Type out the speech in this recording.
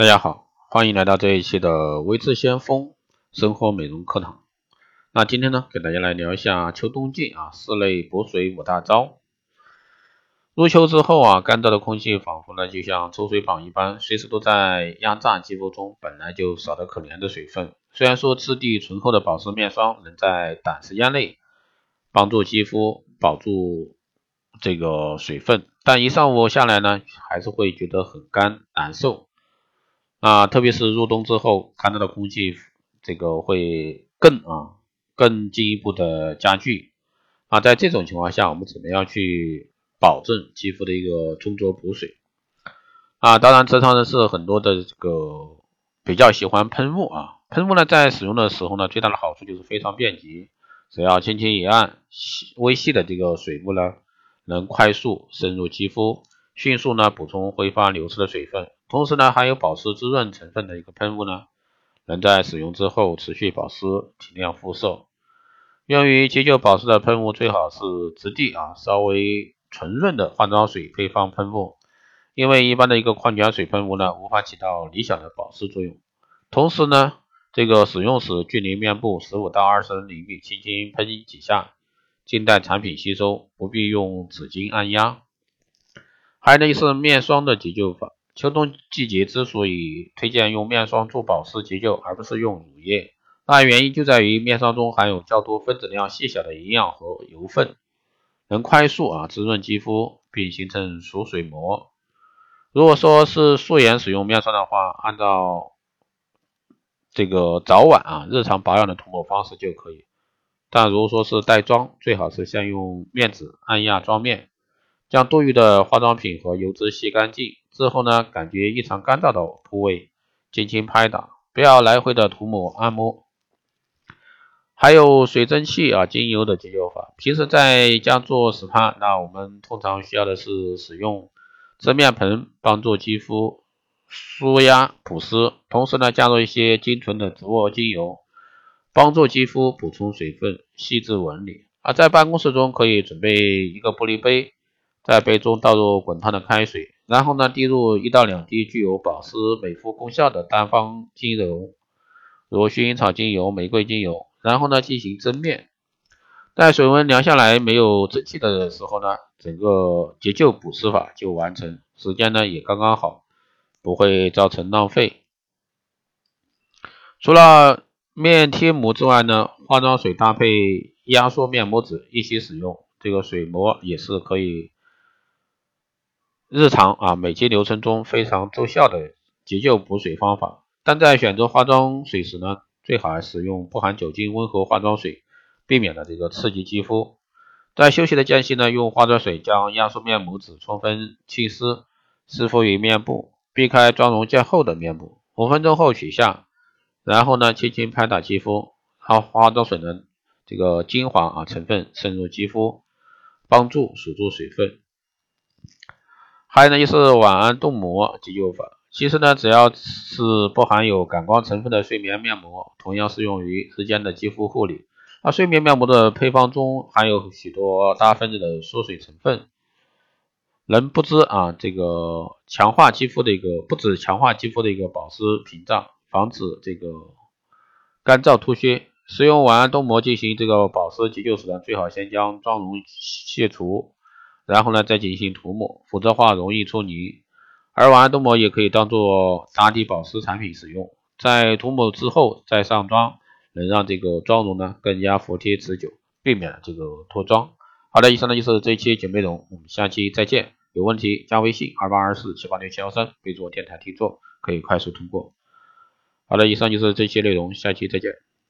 大家好，欢迎来到这一期的微智先锋生活美容课堂。那今天呢，给大家来聊一下秋冬季啊室内补水五大招。入秋之后啊，干燥的空气仿佛呢就像抽水泵一般，随时都在压榨肌肤中本来就少得可怜的水分。虽然说质地醇厚的保湿面霜能在短时间内帮助肌肤保住这个水分，但一上午下来呢，还是会觉得很干难受。啊，特别是入冬之后，看到的空气，这个会更啊更进一步的加剧啊。在这种情况下，我们怎么样去保证肌肤的一个充足补水啊？当然，职场人士很多的这个比较喜欢喷雾啊，喷雾呢在使用的时候呢，最大的好处就是非常便捷，只要轻轻一按，微细的这个水雾呢，能快速渗入肌肤，迅速呢补充挥发流失的水分。同时呢，含有保湿滋润成分的一个喷雾呢，能在使用之后持续保湿、提亮肤色。用于急救保湿的喷雾最好是质地啊稍微纯润的化妆水配方喷雾，因为一般的一个矿泉水喷雾呢，无法起到理想的保湿作用。同时呢，这个使用时距离面部十五到二十厘米，轻轻喷几下，静待产品吸收，不必用纸巾按压。还有呢，是面霜的急救法。秋冬季节之所以推荐用面霜做保湿急救，而不是用乳液，那原因就在于面霜中含有较多分子量细小的营养和油分，能快速啊滋润肌肤，并形成锁水膜。如果说是素颜使用面霜的话，按照这个早晚啊日常保养的涂抹方式就可以。但如果说是带妆，最好是先用面纸按压妆面。将多余的化妆品和油脂洗干净之后呢，感觉异常干燥的部位，轻轻拍打，不要来回的涂抹按摩。还有水蒸气啊精油的急救法。平时在家做 SPA，那我们通常需要的是使用蒸面盆帮助肌肤舒压补湿，同时呢加入一些精纯的植物精油，帮助肌肤补充水分，细致纹理。而在办公室中可以准备一个玻璃杯。在杯中倒入滚烫的开水，然后呢，滴入一到两滴具有保湿美肤功效的单方精油，如薰衣草精油、玫瑰精油，然后呢进行蒸面。待水温凉下来没有蒸汽的时候呢，整个急救补湿法就完成，时间呢也刚刚好，不会造成浪费。除了面贴膜之外呢，化妆水搭配压缩面膜纸一起使用，这个水膜也是可以。日常啊，每期流程中非常奏效的急救补水方法。但在选择化妆水时呢，最好还使用不含酒精温和化妆水，避免了这个刺激肌肤。在休息的间隙呢，用化妆水将压缩面膜纸充分浸湿，湿敷于面部，避开妆容较厚的面部。五分钟后取下，然后呢，轻轻拍打肌肤，让化妆水的这个精华啊成分渗入肌肤，帮助锁住水分。还有呢，就是晚安冻膜急救法。其实呢，只要是不含有感光成分的睡眠面膜，同样适用于日间的肌肤护理。那睡眠面膜的配方中含有许多大分子的缩水成分，能不知啊这个强化肌肤的一个不止强化肌肤的一个保湿屏障，防止这个干燥脱屑。使用晚安冻膜进行这个保湿急救时呢，最好先将妆容卸除。然后呢，再进行涂抹，否则话容易出泥。而晚安冻膜也可以当做打底保湿产品使用，在涂抹之后再上妆，能让这个妆容呢更加服帖持久，避免这个脱妆。好的，以上呢就是这一期节目内容，我们下期再见。有问题加微信二八二四七八六七幺三，备注电台听众，可以快速通过。好的，以上就是这期内容，下期再见。